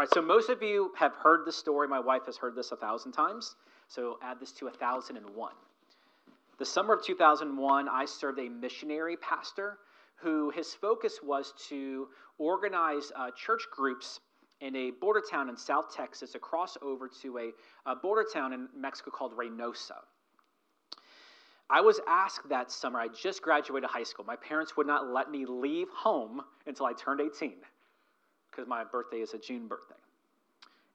All right, so most of you have heard this story. My wife has heard this a thousand times. So add this to a 1001. The summer of 2001, I served a missionary pastor who his focus was to organize uh, church groups in a border town in South Texas across over to a, a border town in Mexico called Reynosa. I was asked that summer, I just graduated high school. My parents would not let me leave home until I turned 18 because my birthday is a June birthday.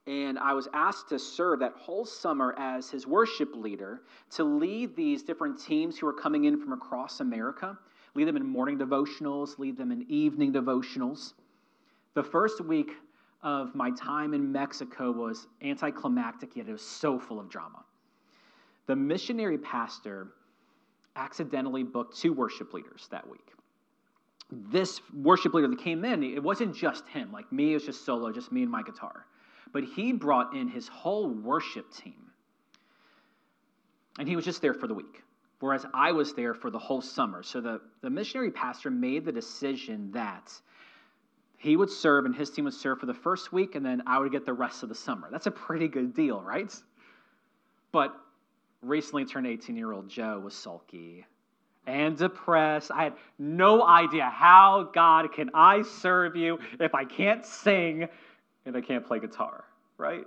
And I was asked to serve that whole summer as his worship leader to lead these different teams who were coming in from across America, lead them in morning devotionals, lead them in evening devotionals. The first week of my time in Mexico was anticlimactic, yet it was so full of drama. The missionary pastor accidentally booked two worship leaders that week. This worship leader that came in, it wasn't just him, like me, it was just solo, just me and my guitar. But he brought in his whole worship team. And he was just there for the week, whereas I was there for the whole summer. So the, the missionary pastor made the decision that he would serve and his team would serve for the first week, and then I would get the rest of the summer. That's a pretty good deal, right? But recently turned 18 year old Joe was sulky and depressed. I had no idea how, God, can I serve you if I can't sing and I can't play guitar, right?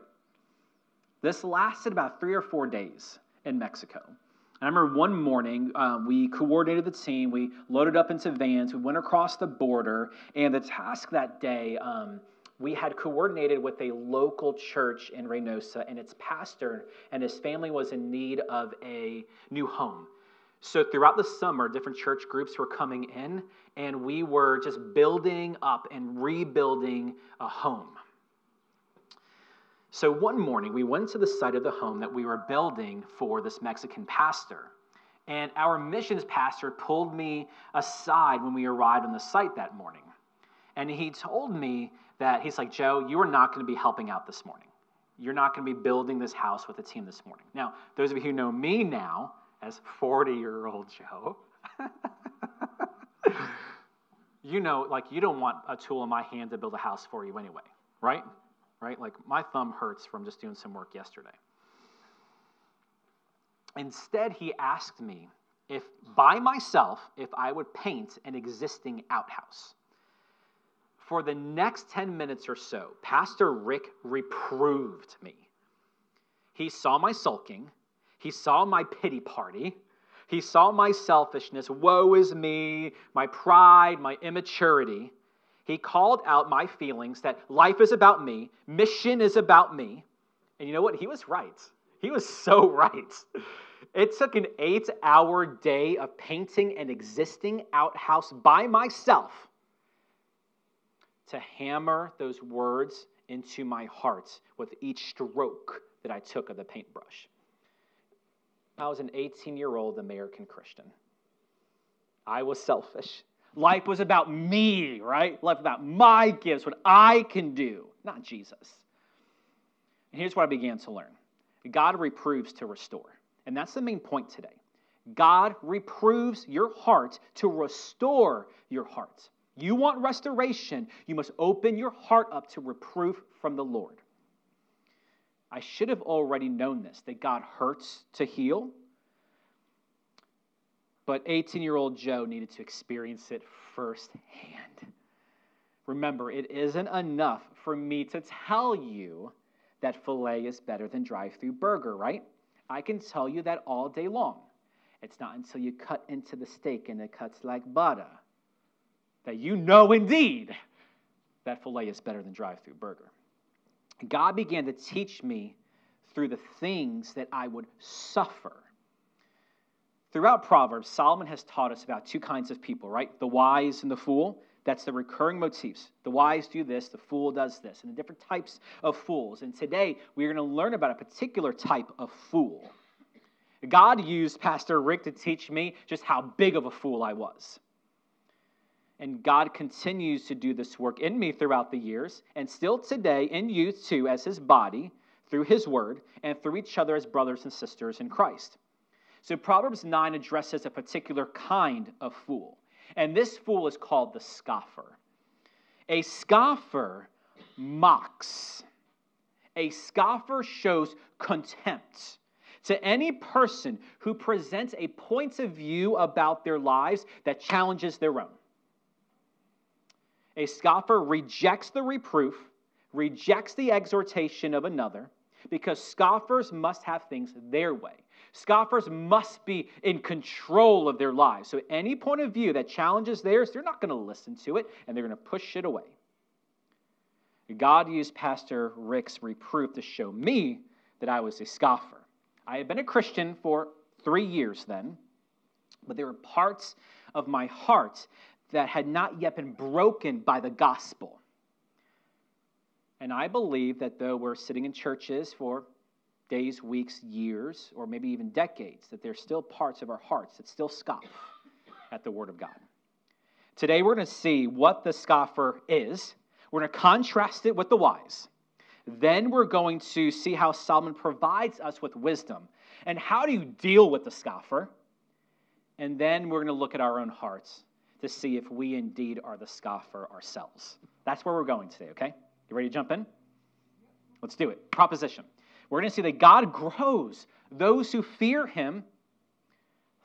This lasted about three or four days in Mexico. And I remember one morning um, we coordinated the team, we loaded up into vans, we went across the border, and the task that day, um, we had coordinated with a local church in Reynosa, and its pastor and his family was in need of a new home. So, throughout the summer, different church groups were coming in, and we were just building up and rebuilding a home. So, one morning, we went to the site of the home that we were building for this Mexican pastor. And our missions pastor pulled me aside when we arrived on the site that morning. And he told me that he's like, Joe, you are not going to be helping out this morning. You're not going to be building this house with the team this morning. Now, those of you who know me now as 40 year old Joe, you know, like, you don't want a tool in my hand to build a house for you anyway, right? Right? Like, my thumb hurts from just doing some work yesterday. Instead, he asked me if by myself, if I would paint an existing outhouse for the next 10 minutes or so, Pastor Rick reproved me. He saw my sulking, he saw my pity party, he saw my selfishness, woe is me, my pride, my immaturity. He called out my feelings that life is about me, mission is about me. And you know what? He was right. He was so right. It took an eight hour day of painting an existing outhouse by myself to hammer those words into my heart with each stroke that I took of the paintbrush. I was an 18 year old American Christian. I was selfish. Life was about me, right? Life about my gifts, what I can do, not Jesus. And here's what I began to learn God reproves to restore. And that's the main point today. God reproves your heart to restore your heart. You want restoration, you must open your heart up to reproof from the Lord. I should have already known this that God hurts to heal. But 18 year old Joe needed to experience it firsthand. Remember, it isn't enough for me to tell you that filet is better than drive through burger, right? I can tell you that all day long. It's not until you cut into the steak and it cuts like butter that you know indeed that filet is better than drive through burger. God began to teach me through the things that I would suffer. Throughout Proverbs, Solomon has taught us about two kinds of people, right? The wise and the fool. That's the recurring motifs. The wise do this, the fool does this, and the different types of fools. And today we're going to learn about a particular type of fool. God used Pastor Rick to teach me just how big of a fool I was. And God continues to do this work in me throughout the years, and still today in you too, as His body, through His word, and through each other as brothers and sisters in Christ. So Proverbs 9 addresses a particular kind of fool, and this fool is called the scoffer. A scoffer mocks. A scoffer shows contempt to any person who presents a point of view about their lives that challenges their own. A scoffer rejects the reproof, rejects the exhortation of another, because scoffers must have things their way. Scoffers must be in control of their lives. So, any point of view that challenges theirs, they're not going to listen to it and they're going to push it away. God used Pastor Rick's reproof to show me that I was a scoffer. I had been a Christian for three years then, but there were parts of my heart that had not yet been broken by the gospel. And I believe that though we're sitting in churches for days, weeks, years, or maybe even decades, that there's still parts of our hearts that still scoff at the Word of God. Today, we're going to see what the scoffer is. We're going to contrast it with the wise. Then we're going to see how Solomon provides us with wisdom. And how do you deal with the scoffer? And then we're going to look at our own hearts to see if we indeed are the scoffer ourselves. That's where we're going today, okay? You ready to jump in? Let's do it. Proposition. We're going to see that God grows those who fear him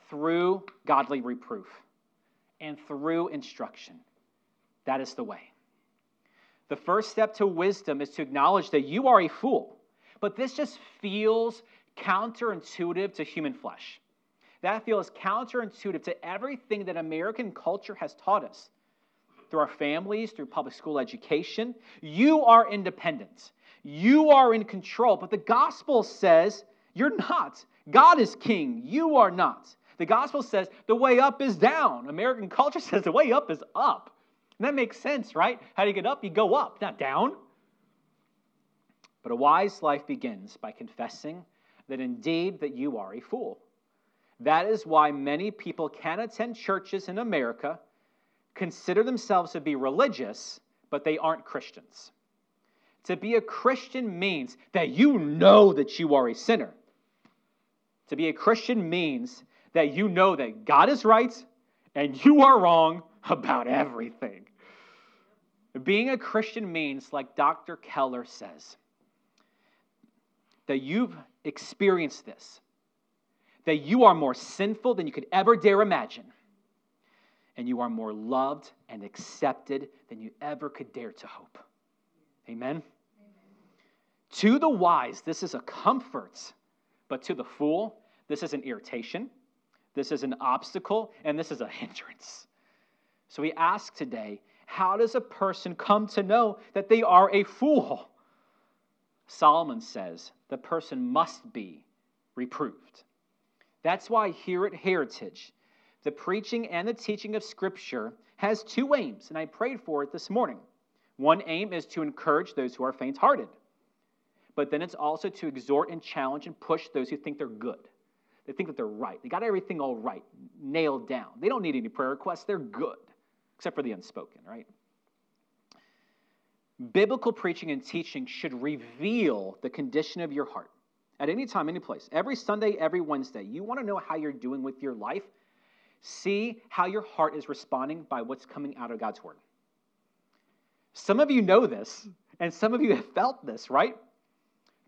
through godly reproof and through instruction. That is the way. The first step to wisdom is to acknowledge that you are a fool. But this just feels counterintuitive to human flesh. That feels counterintuitive to everything that American culture has taught us through our families, through public school education. You are independent. You are in control. But the gospel says you're not. God is king. You are not. The gospel says the way up is down. American culture says the way up is up. And that makes sense, right? How do you get up? You go up, not down. But a wise life begins by confessing that indeed that you are a fool. That is why many people can attend churches in America consider themselves to be religious, but they aren't Christians. To be a Christian means that you know that you are a sinner. To be a Christian means that you know that God is right and you are wrong about everything. Being a Christian means, like Dr. Keller says, that you've experienced this, that you are more sinful than you could ever dare imagine and you are more loved and accepted than you ever could dare to hope. Amen? Amen? To the wise, this is a comfort, but to the fool, this is an irritation, this is an obstacle, and this is a hindrance. So we ask today how does a person come to know that they are a fool? Solomon says the person must be reproved. That's why here at Heritage, the preaching and the teaching of Scripture has two aims, and I prayed for it this morning. One aim is to encourage those who are faint hearted, but then it's also to exhort and challenge and push those who think they're good. They think that they're right. They got everything all right, nailed down. They don't need any prayer requests, they're good, except for the unspoken, right? Biblical preaching and teaching should reveal the condition of your heart at any time, any place. Every Sunday, every Wednesday. You want to know how you're doing with your life? See how your heart is responding by what's coming out of God's word. Some of you know this, and some of you have felt this, right?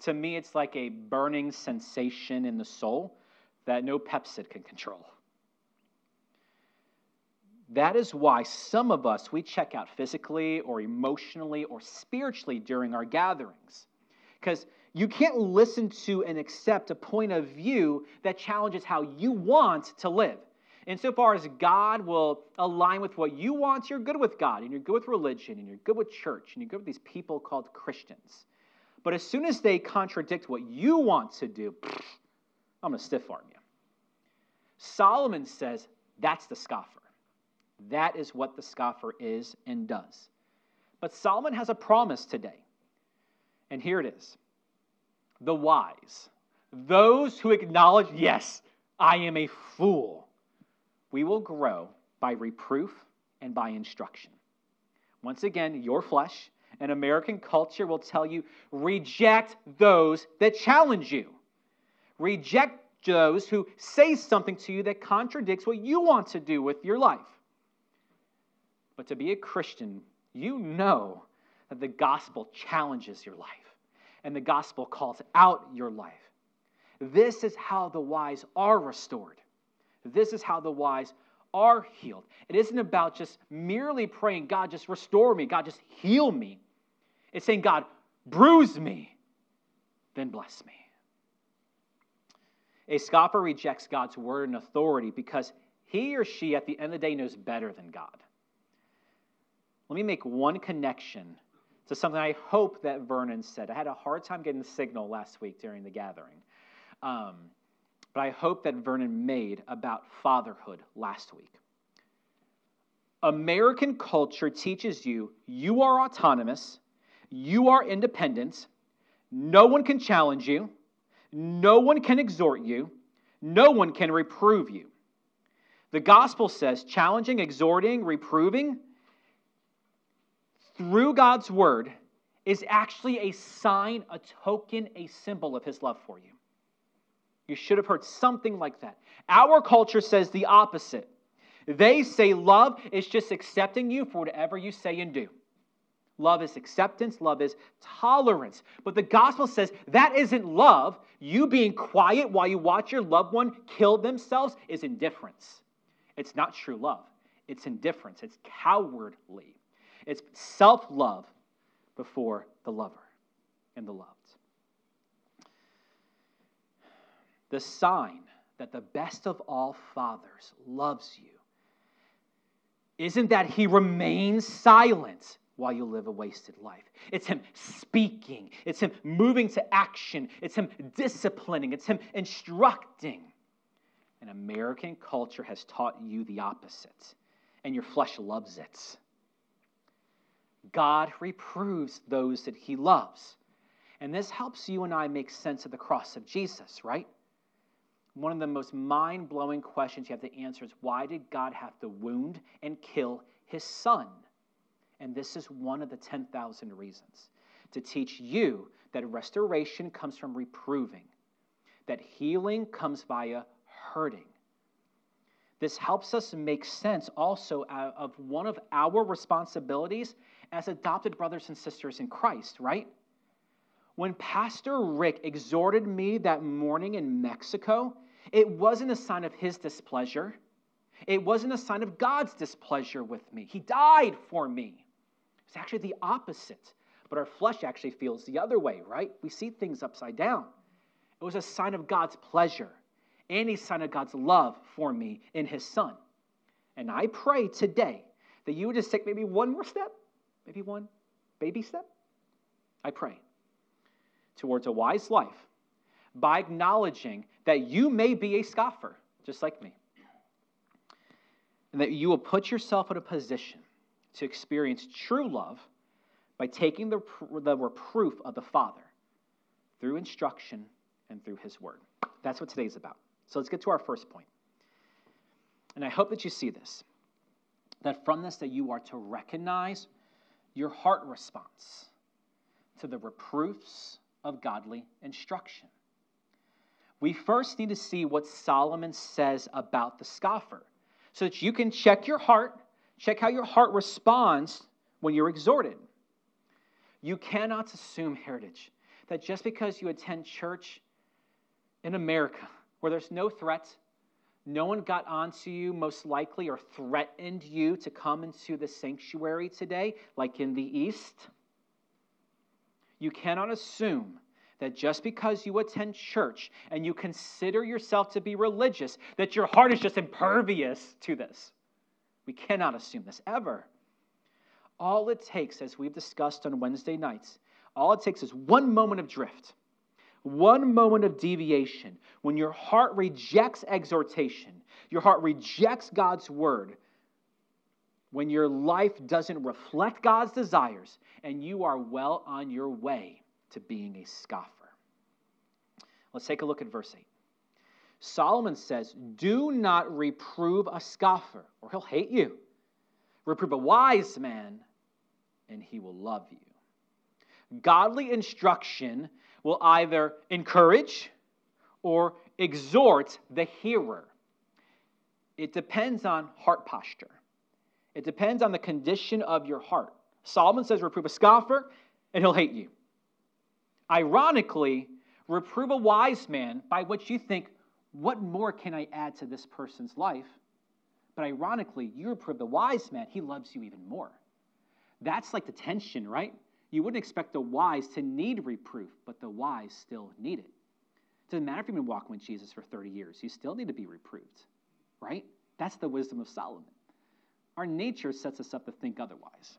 To me, it's like a burning sensation in the soul that no Pepcid can control. That is why some of us, we check out physically or emotionally or spiritually during our gatherings. Because you can't listen to and accept a point of view that challenges how you want to live. Insofar as God will align with what you want, you're good with God, and you're good with religion, and you're good with church, and you're good with these people called Christians. But as soon as they contradict what you want to do, I'm going to stiff arm you. Solomon says that's the scoffer. That is what the scoffer is and does. But Solomon has a promise today. And here it is the wise, those who acknowledge, yes, I am a fool we will grow by reproof and by instruction. Once again, your flesh and American culture will tell you reject those that challenge you. Reject those who say something to you that contradicts what you want to do with your life. But to be a Christian, you know that the gospel challenges your life. And the gospel calls out your life. This is how the wise are restored. This is how the wise are healed. It isn't about just merely praying, God, just restore me, God, just heal me. It's saying, God, bruise me, then bless me. A scoffer rejects God's word and authority because he or she, at the end of the day, knows better than God. Let me make one connection to something I hope that Vernon said. I had a hard time getting the signal last week during the gathering. Um, but I hope that Vernon made about fatherhood last week. American culture teaches you you are autonomous, you are independent, no one can challenge you, no one can exhort you, no one can reprove you. The gospel says challenging, exhorting, reproving through God's word is actually a sign, a token, a symbol of his love for you. You should have heard something like that. Our culture says the opposite. They say love is just accepting you for whatever you say and do. Love is acceptance, love is tolerance. But the gospel says that isn't love. You being quiet while you watch your loved one kill themselves is indifference. It's not true love, it's indifference, it's cowardly. It's self love before the lover and the loved. The sign that the best of all fathers loves you isn't that he remains silent while you live a wasted life. It's him speaking, it's him moving to action, it's him disciplining, it's him instructing. And American culture has taught you the opposite, and your flesh loves it. God reproves those that he loves. And this helps you and I make sense of the cross of Jesus, right? One of the most mind blowing questions you have to answer is why did God have to wound and kill his son? And this is one of the 10,000 reasons to teach you that restoration comes from reproving, that healing comes via hurting. This helps us make sense also of one of our responsibilities as adopted brothers and sisters in Christ, right? When Pastor Rick exhorted me that morning in Mexico, it wasn't a sign of his displeasure. It wasn't a sign of God's displeasure with me. He died for me. It's actually the opposite. But our flesh actually feels the other way, right? We see things upside down. It was a sign of God's pleasure and a sign of God's love for me in his son. And I pray today that you would just take maybe one more step maybe one baby step? I pray towards a wise life by acknowledging that you may be a scoffer, just like me, and that you will put yourself in a position to experience true love by taking the, the reproof of the Father through instruction and through His Word. That's what today's about. So let's get to our first point. And I hope that you see this that from this that you are to recognize your heart response to the reproofs of godly instruction. We first need to see what Solomon says about the scoffer so that you can check your heart, check how your heart responds when you're exhorted. You cannot assume, Heritage, that just because you attend church in America where there's no threat, no one got onto you, most likely, or threatened you to come into the sanctuary today, like in the East. You cannot assume that just because you attend church and you consider yourself to be religious, that your heart is just impervious to this. We cannot assume this ever. All it takes, as we've discussed on Wednesday nights, all it takes is one moment of drift one moment of deviation, when your heart rejects exhortation, your heart rejects God's word, when your life doesn't reflect God's desires, and you are well on your way to being a scoffer. Let's take a look at verse 8. Solomon says, Do not reprove a scoffer, or he'll hate you. Reprove a wise man, and he will love you. Godly instruction will either encourage or exhort the hearer. It depends on heart posture. It depends on the condition of your heart. Solomon says, reprove a scoffer, and he'll hate you. Ironically, reprove a wise man by which you think, what more can I add to this person's life? But ironically, you reprove the wise man, he loves you even more. That's like the tension, right? You wouldn't expect the wise to need reproof, but the wise still need it. It doesn't matter if you've been walking with Jesus for 30 years, you still need to be reproved, right? That's the wisdom of Solomon. Our nature sets us up to think otherwise.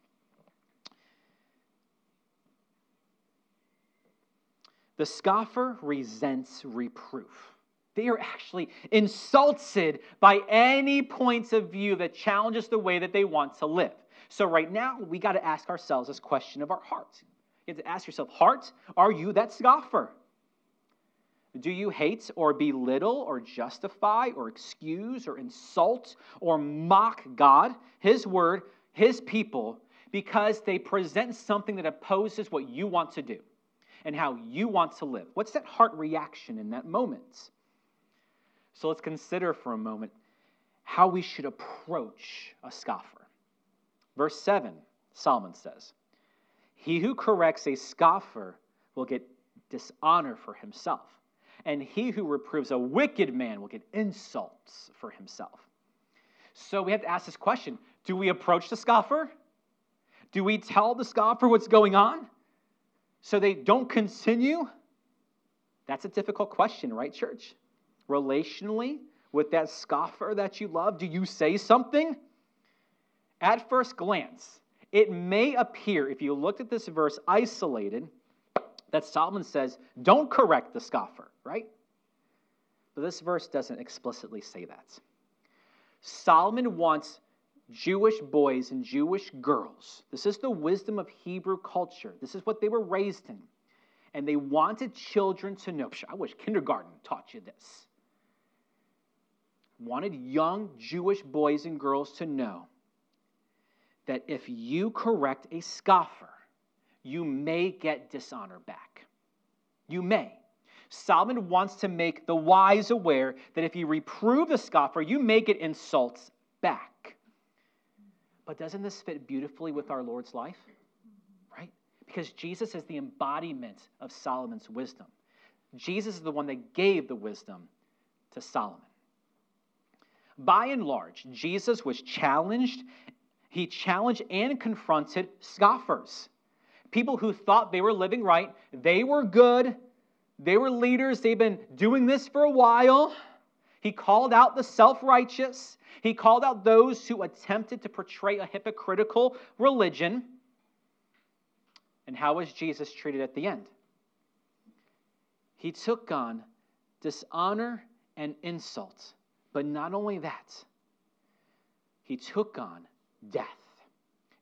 The scoffer resents reproof. They are actually insulted by any points of view that challenges the way that they want to live. So, right now, we got to ask ourselves this question of our heart. You have to ask yourself, heart, are you that scoffer? Do you hate or belittle or justify or excuse or insult or mock God, His word, His people, because they present something that opposes what you want to do and how you want to live? What's that heart reaction in that moment? So let's consider for a moment how we should approach a scoffer. Verse 7, Solomon says, He who corrects a scoffer will get dishonor for himself and he who reproves a wicked man will get insults for himself. So we have to ask this question Do we approach the scoffer? Do we tell the scoffer what's going on so they don't continue? That's a difficult question, right, church? Relationally, with that scoffer that you love, do you say something? At first glance, it may appear, if you looked at this verse isolated, that Solomon says, don't correct the scoffer, right? But this verse doesn't explicitly say that. Solomon wants Jewish boys and Jewish girls. This is the wisdom of Hebrew culture. This is what they were raised in. And they wanted children to know. I wish kindergarten taught you this. Wanted young Jewish boys and girls to know that if you correct a scoffer, you may get dishonor back. You may. Solomon wants to make the wise aware that if you reprove the scoffer, you may get insults back. But doesn't this fit beautifully with our Lord's life? Right? Because Jesus is the embodiment of Solomon's wisdom. Jesus is the one that gave the wisdom to Solomon. By and large, Jesus was challenged. He challenged and confronted scoffers people who thought they were living right, they were good, they were leaders, they've been doing this for a while. He called out the self righteous, he called out those who attempted to portray a hypocritical religion. And how was Jesus treated at the end? He took on dishonor and insult. But not only that, he took on death.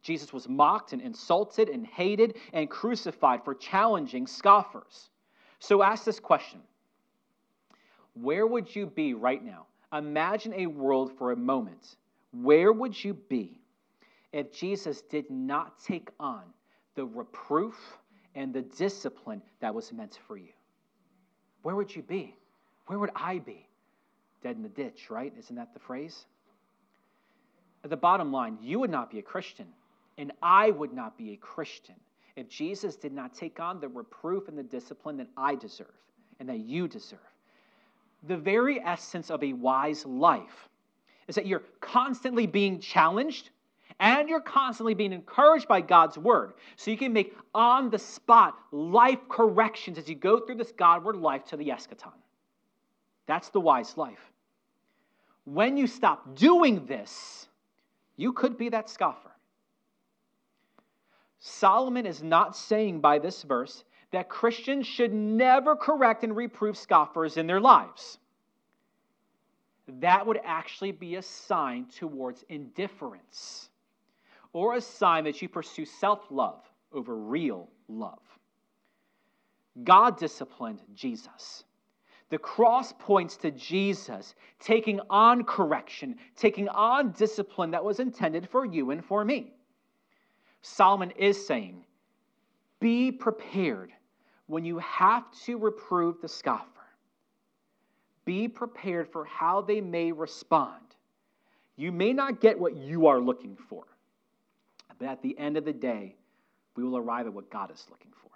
Jesus was mocked and insulted and hated and crucified for challenging scoffers. So ask this question Where would you be right now? Imagine a world for a moment. Where would you be if Jesus did not take on the reproof and the discipline that was meant for you? Where would you be? Where would I be? Dead in the ditch, right? Isn't that the phrase? The bottom line, you would not be a Christian and I would not be a Christian if Jesus did not take on the reproof and the discipline that I deserve and that you deserve. The very essence of a wise life is that you're constantly being challenged and you're constantly being encouraged by God's word. So you can make on the spot life corrections as you go through this Godward life to the eschaton. That's the wise life. When you stop doing this, you could be that scoffer. Solomon is not saying by this verse that Christians should never correct and reprove scoffers in their lives. That would actually be a sign towards indifference or a sign that you pursue self love over real love. God disciplined Jesus. The cross points to Jesus taking on correction, taking on discipline that was intended for you and for me. Solomon is saying, be prepared when you have to reprove the scoffer. Be prepared for how they may respond. You may not get what you are looking for, but at the end of the day, we will arrive at what God is looking for.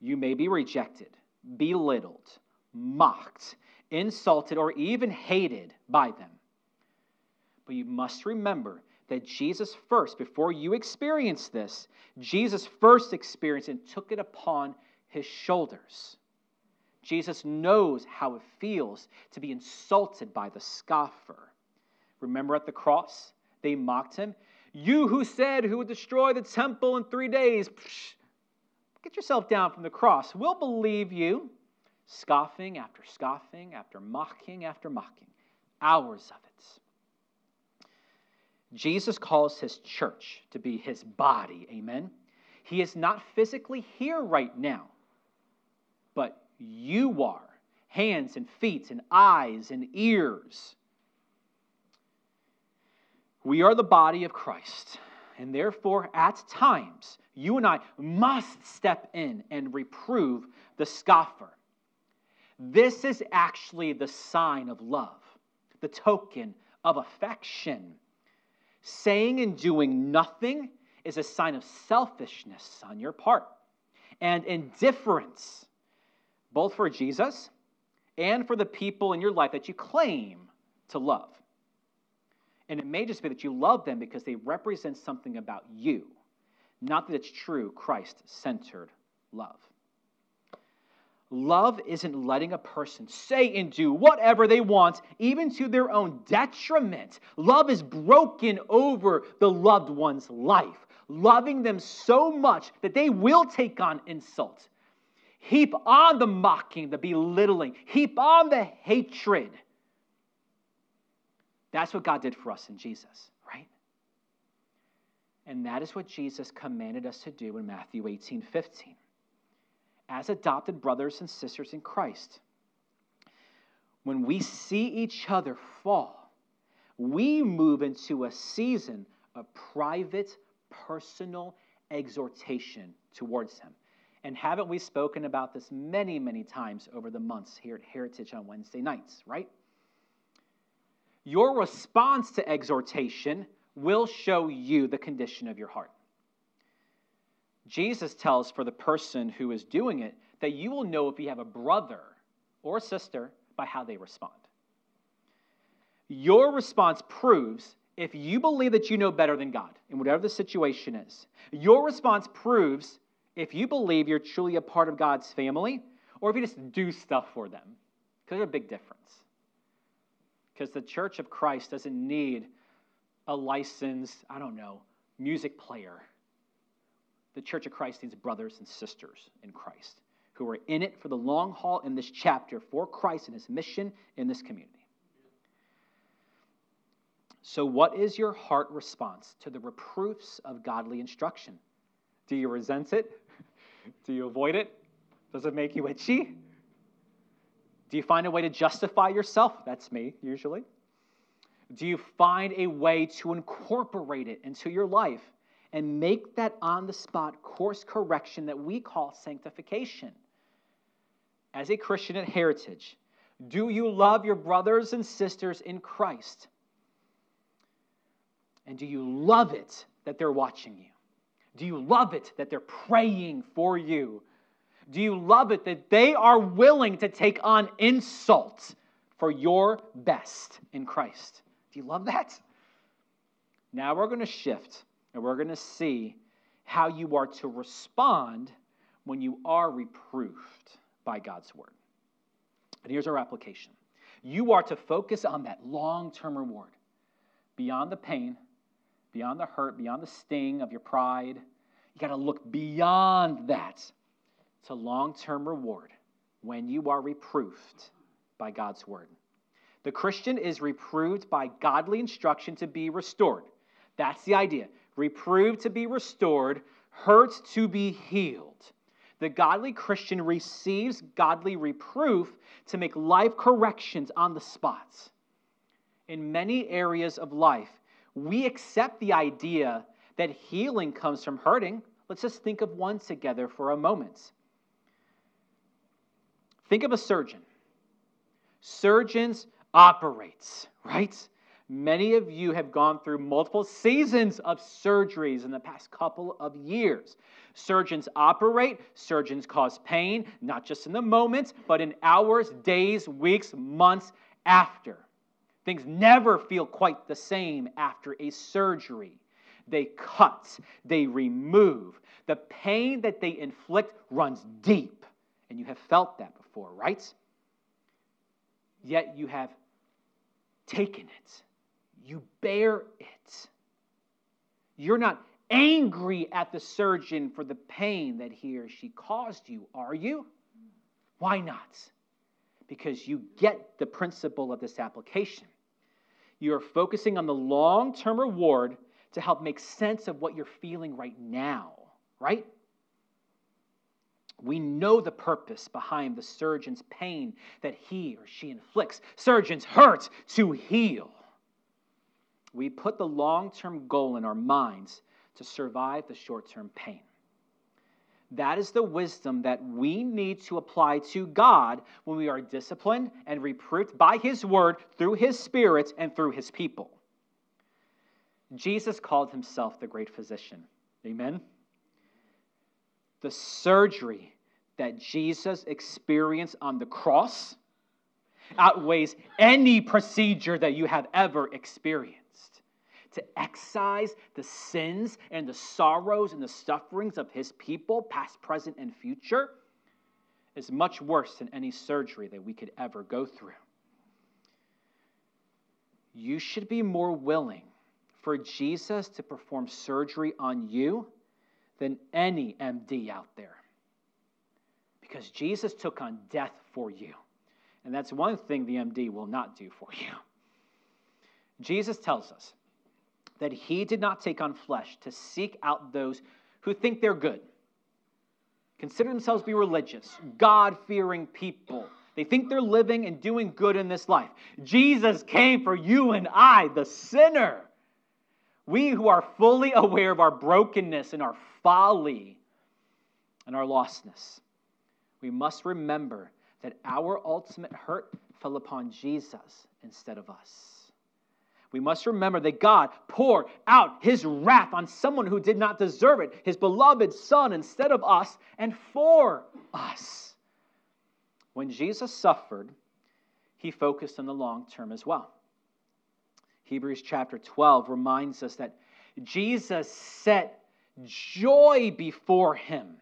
you may be rejected, belittled, mocked, insulted, or even hated by them. But you must remember that Jesus first, before you experience this, Jesus first experienced and took it upon his shoulders. Jesus knows how it feels to be insulted by the scoffer. Remember at the cross, they mocked him. You who said who would destroy the temple in three days, psh, get yourself down from the cross. We'll believe you. Scoffing after scoffing, after mocking after mocking. Hours of it. Jesus calls his church to be his body. Amen. He is not physically here right now, but you are hands and feet and eyes and ears. We are the body of Christ, and therefore, at times, you and I must step in and reprove the scoffer. This is actually the sign of love, the token of affection. Saying and doing nothing is a sign of selfishness on your part and indifference, both for Jesus and for the people in your life that you claim to love. And it may just be that you love them because they represent something about you, not that it's true Christ centered love. Love isn't letting a person say and do whatever they want, even to their own detriment. Love is broken over the loved one's life, loving them so much that they will take on insult, heap on the mocking, the belittling, heap on the hatred. That's what God did for us in Jesus, right? And that is what Jesus commanded us to do in Matthew 18 15 as adopted brothers and sisters in Christ. When we see each other fall, we move into a season of private, personal exhortation towards Him. And haven't we spoken about this many, many times over the months here at Heritage on Wednesday nights, right? Your response to exhortation will show you the condition of your heart. Jesus tells for the person who is doing it that you will know if you have a brother or sister by how they respond. Your response proves if you believe that you know better than God in whatever the situation is. Your response proves if you believe you're truly a part of God's family or if you just do stuff for them. Because there's a big difference. Because the church of Christ doesn't need a licensed, I don't know, music player the Church of Christ needs brothers and sisters in Christ who are in it for the long haul in this chapter for Christ and his mission in this community. So, what is your heart response to the reproofs of godly instruction? Do you resent it? Do you avoid it? Does it make you itchy? Do you find a way to justify yourself? That's me, usually. Do you find a way to incorporate it into your life? and make that on the spot course correction that we call sanctification. As a Christian at Heritage, do you love your brothers and sisters in Christ? And do you love it that they're watching you? Do you love it that they're praying for you? Do you love it that they are willing to take on insult for your best in Christ? Do you love that? Now we're going to shift and we're going to see how you are to respond when you are reproved by God's word. And here's our application you are to focus on that long term reward beyond the pain, beyond the hurt, beyond the sting of your pride. You got to look beyond that to long term reward when you are reproved by God's word. The Christian is reproved by godly instruction to be restored. That's the idea reproved to be restored, hurt to be healed. The godly Christian receives godly reproof to make life corrections on the spots. In many areas of life, we accept the idea that healing comes from hurting. Let's just think of one together for a moment. Think of a surgeon. Surgeons operates, right? Many of you have gone through multiple seasons of surgeries in the past couple of years. Surgeons operate, surgeons cause pain, not just in the moments, but in hours, days, weeks, months after. Things never feel quite the same after a surgery. They cut, they remove. The pain that they inflict runs deep. And you have felt that before, right? Yet you have taken it, you bear it. You're not angry at the surgeon for the pain that he or she caused you, are you? Why not? Because you get the principle of this application. You're focusing on the long term reward to help make sense of what you're feeling right now, right? We know the purpose behind the surgeon's pain that he or she inflicts. Surgeons hurt to heal. We put the long term goal in our minds to survive the short term pain. That is the wisdom that we need to apply to God when we are disciplined and reproved by His Word through His Spirit and through His people. Jesus called Himself the great physician. Amen? The surgery that Jesus experienced on the cross outweighs any procedure that you have ever experienced to excise the sins and the sorrows and the sufferings of his people, past, present, and future, is much worse than any surgery that we could ever go through. You should be more willing for Jesus to perform surgery on you than any MD out there. Because Jesus took on death for you. And that's one thing the MD will not do for you. Jesus tells us that he did not take on flesh to seek out those who think they're good, consider themselves to be religious, God fearing people. They think they're living and doing good in this life. Jesus came for you and I, the sinner. We who are fully aware of our brokenness and our folly and our lostness. We must remember that our ultimate hurt fell upon Jesus instead of us we must remember that God poured out his wrath on someone who did not deserve it, his beloved Son, instead of us and for us. When Jesus suffered, he focused on the long term as well. Hebrews chapter 12 reminds us that Jesus set joy before him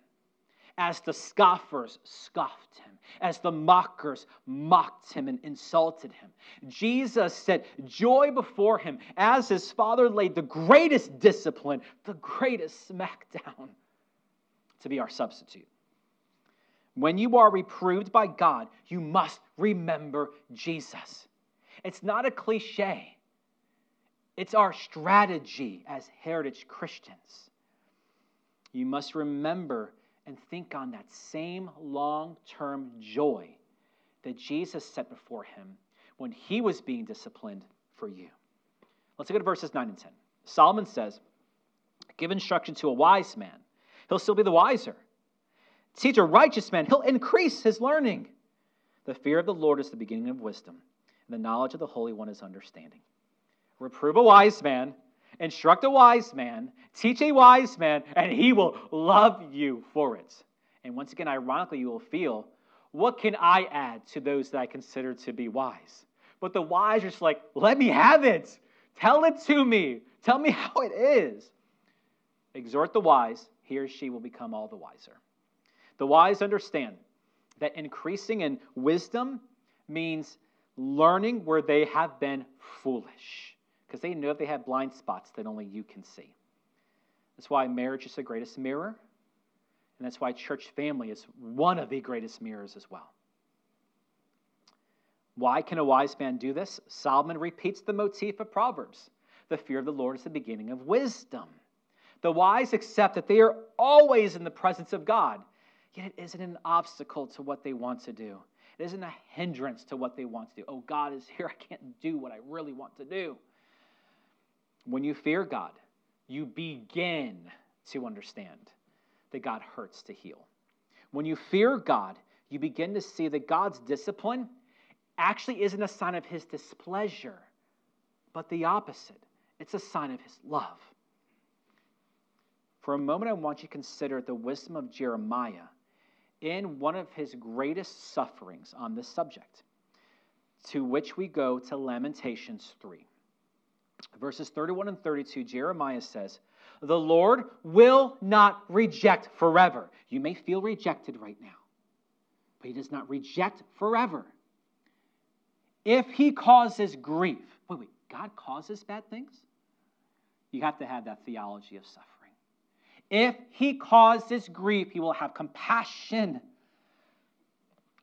as the scoffers scoffed him, as the mockers mocked him and insulted him. Jesus set joy before him as his father laid the greatest discipline, the greatest smackdown to be our substitute. When you are reproved by God, you must remember Jesus. It's not a cliche, it's our strategy as heritage Christians. You must remember and think on that same long term joy that Jesus set before him when he was being disciplined for you. Let's look at verses 9 and 10. Solomon says, Give instruction to a wise man, he'll still be the wiser. Teach a righteous man, he'll increase his learning. The fear of the Lord is the beginning of wisdom, and the knowledge of the Holy One is understanding. Reprove a wise man, Instruct a wise man, teach a wise man, and he will love you for it. And once again, ironically, you will feel, what can I add to those that I consider to be wise? But the wise are just like, let me have it. Tell it to me. Tell me how it is. Exhort the wise, he or she will become all the wiser. The wise understand that increasing in wisdom means learning where they have been foolish because they know they have blind spots that only you can see. That's why marriage is the greatest mirror, and that's why church family is one of the greatest mirrors as well. Why can a wise man do this? Solomon repeats the motif of Proverbs the fear of the Lord is the beginning of wisdom. The wise accept that they are always in the presence of God, yet it isn't an obstacle to what they want to do. It isn't a hindrance to what they want to do. Oh, God is here. I can't do what I really want to do. When you fear God, you begin to understand that God hurts to heal. When you fear God, you begin to see that God's discipline actually isn't a sign of his displeasure, but the opposite. It's a sign of his love. For a moment, I want you to consider the wisdom of Jeremiah in one of his greatest sufferings on this subject, to which we go to Lamentations 3. Verses 31 and 32, Jeremiah says, The Lord will not reject forever. You may feel rejected right now, but he does not reject forever. If he causes grief, wait, wait, God causes bad things? You have to have that theology of suffering. If he causes grief, he will have compassion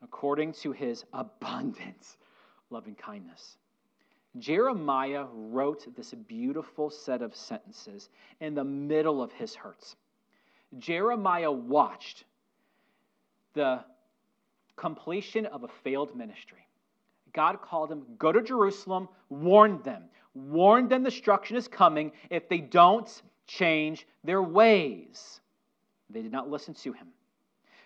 according to his abundance loving kindness. Jeremiah wrote this beautiful set of sentences in the middle of his hurts. Jeremiah watched the completion of a failed ministry. God called him, go to Jerusalem, warn them, warn them destruction is coming if they don't change their ways. They did not listen to him.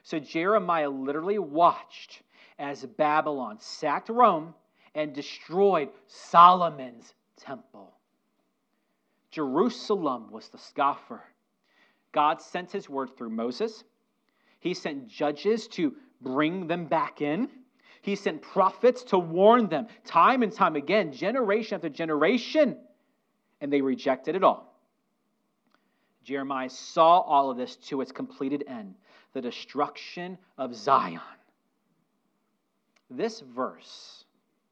So Jeremiah literally watched as Babylon sacked Rome and destroyed Solomon's temple. Jerusalem was the scoffer. God sent his word through Moses. He sent judges to bring them back in. He sent prophets to warn them time and time again, generation after generation, and they rejected it all. Jeremiah saw all of this to its completed end the destruction of Zion. This verse,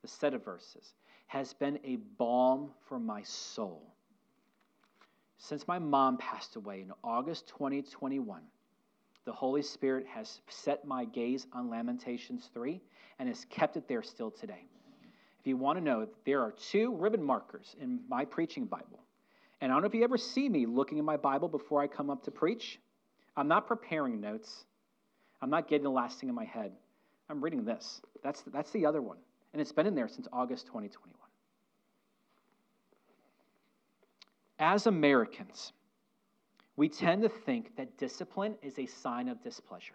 set of verses, has been a balm for my soul. Since my mom passed away in August 2021, the Holy Spirit has set my gaze on Lamentations 3 and has kept it there still today. If you want to know, there are two ribbon markers in my preaching Bible. And I don't know if you ever see me looking in my Bible before I come up to preach. I'm not preparing notes. I'm not getting the last thing in my head. I'm reading this. That's, that's the other one. And it's been in there since August 2021. As Americans, we tend to think that discipline is a sign of displeasure.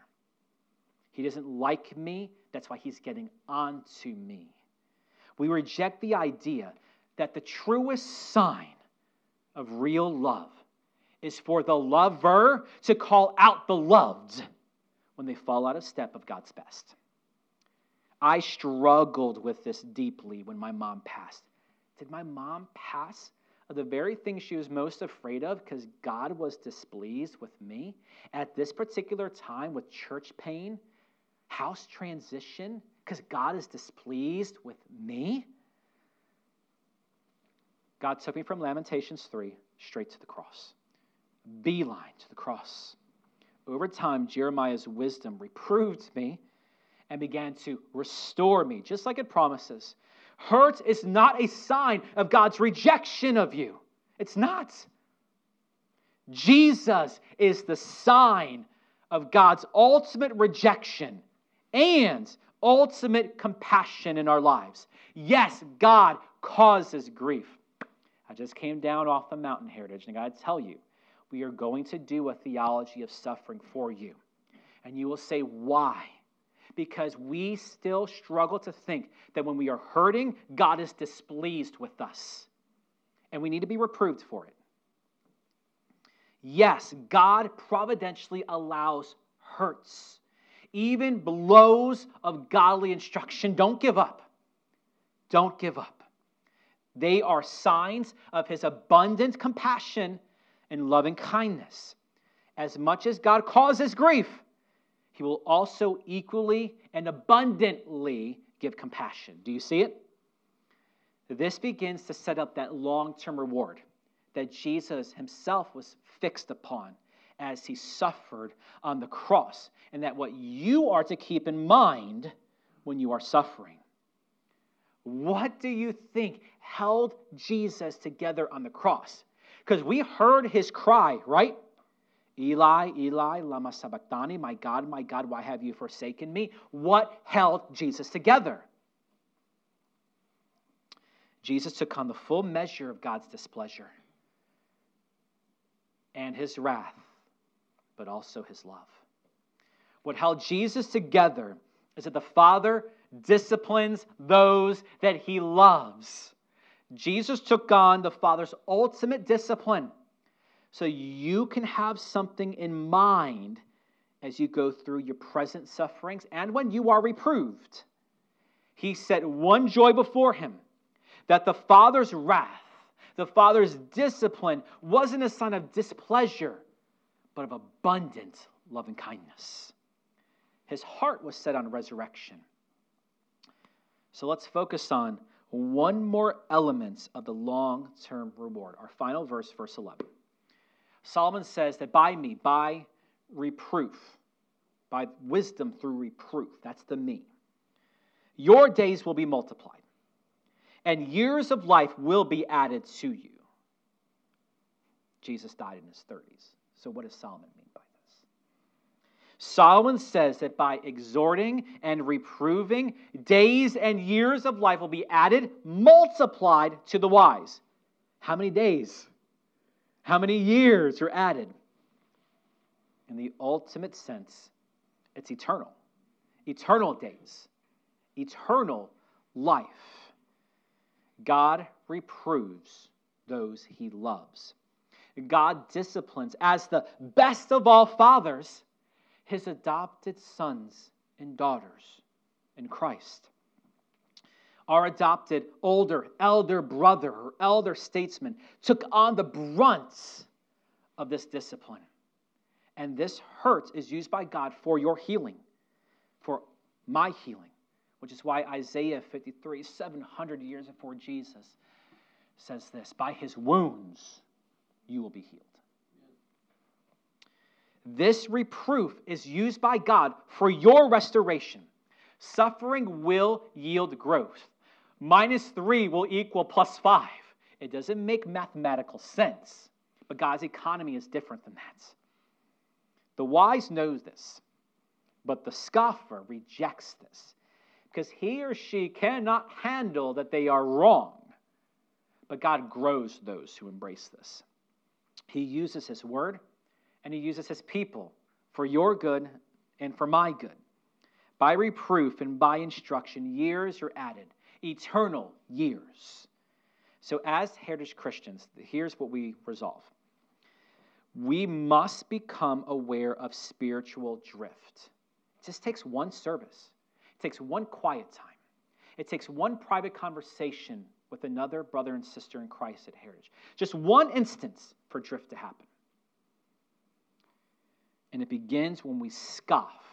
He doesn't like me, that's why he's getting onto me. We reject the idea that the truest sign of real love is for the lover to call out the loved when they fall out of step of God's best. I struggled with this deeply when my mom passed. Did my mom pass of the very thing she was most afraid of because God was displeased with me at this particular time with church pain, house transition, because God is displeased with me? God took me from Lamentations 3 straight to the cross, beeline to the cross. Over time, Jeremiah's wisdom reproved me and began to restore me, just like it promises. Hurt is not a sign of God's rejection of you. It's not. Jesus is the sign of God's ultimate rejection and ultimate compassion in our lives. Yes, God causes grief. I just came down off the mountain heritage, and I got to tell you, we are going to do a theology of suffering for you. And you will say, why? Because we still struggle to think that when we are hurting, God is displeased with us. And we need to be reproved for it. Yes, God providentially allows hurts, even blows of godly instruction. Don't give up. Don't give up. They are signs of his abundant compassion and loving kindness. As much as God causes grief, he will also equally and abundantly give compassion. Do you see it? This begins to set up that long term reward that Jesus himself was fixed upon as he suffered on the cross, and that what you are to keep in mind when you are suffering. What do you think held Jesus together on the cross? Because we heard his cry, right? Eli, Eli, lama sabachthani, my God, my God, why have you forsaken me? What held Jesus together? Jesus took on the full measure of God's displeasure and his wrath, but also his love. What held Jesus together is that the Father disciplines those that he loves. Jesus took on the Father's ultimate discipline so you can have something in mind as you go through your present sufferings and when you are reproved. He set one joy before him that the Father's wrath, the Father's discipline, wasn't a sign of displeasure, but of abundant loving kindness. His heart was set on resurrection. So let's focus on one more element of the long term reward. Our final verse, verse 11. Solomon says that by me, by reproof, by wisdom through reproof, that's the me, your days will be multiplied, and years of life will be added to you. Jesus died in his 30s. So, what does Solomon mean by this? Solomon says that by exhorting and reproving, days and years of life will be added, multiplied to the wise. How many days? How many years are added? In the ultimate sense, it's eternal. Eternal days, eternal life. God reproves those he loves. God disciplines as the best of all fathers his adopted sons and daughters in Christ. Our adopted older, elder brother or elder statesman took on the brunt of this discipline. And this hurt is used by God for your healing, for my healing, which is why Isaiah 53, 700 years before Jesus, says this By his wounds you will be healed. This reproof is used by God for your restoration. Suffering will yield growth. Minus three will equal plus five. It doesn't make mathematical sense, but God's economy is different than that. The wise knows this, but the scoffer rejects this because he or she cannot handle that they are wrong. But God grows those who embrace this. He uses His word and He uses His people for your good and for my good. By reproof and by instruction, years are added, eternal years. So, as Heritage Christians, here's what we resolve we must become aware of spiritual drift. It just takes one service, it takes one quiet time, it takes one private conversation with another brother and sister in Christ at Heritage. Just one instance for drift to happen. And it begins when we scoff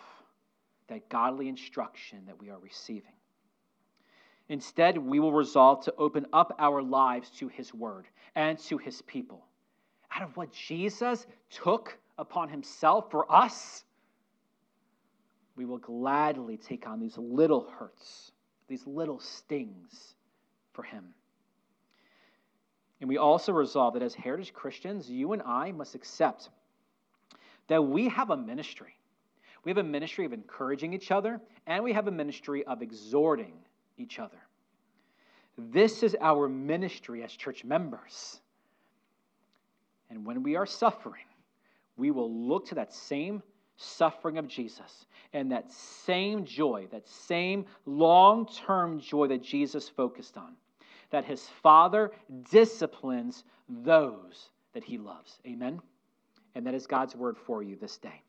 that godly instruction that we are receiving. Instead, we will resolve to open up our lives to His Word and to His people out of what Jesus took upon himself for us, we will gladly take on these little hurts, these little stings for him. And we also resolve that as heritage Christians, you and I must accept that we have a ministry. We have a ministry of encouraging each other, and we have a ministry of exhorting each other. This is our ministry as church members. And when we are suffering, we will look to that same suffering of Jesus and that same joy, that same long term joy that Jesus focused on, that his Father disciplines those that he loves. Amen? And that is God's word for you this day.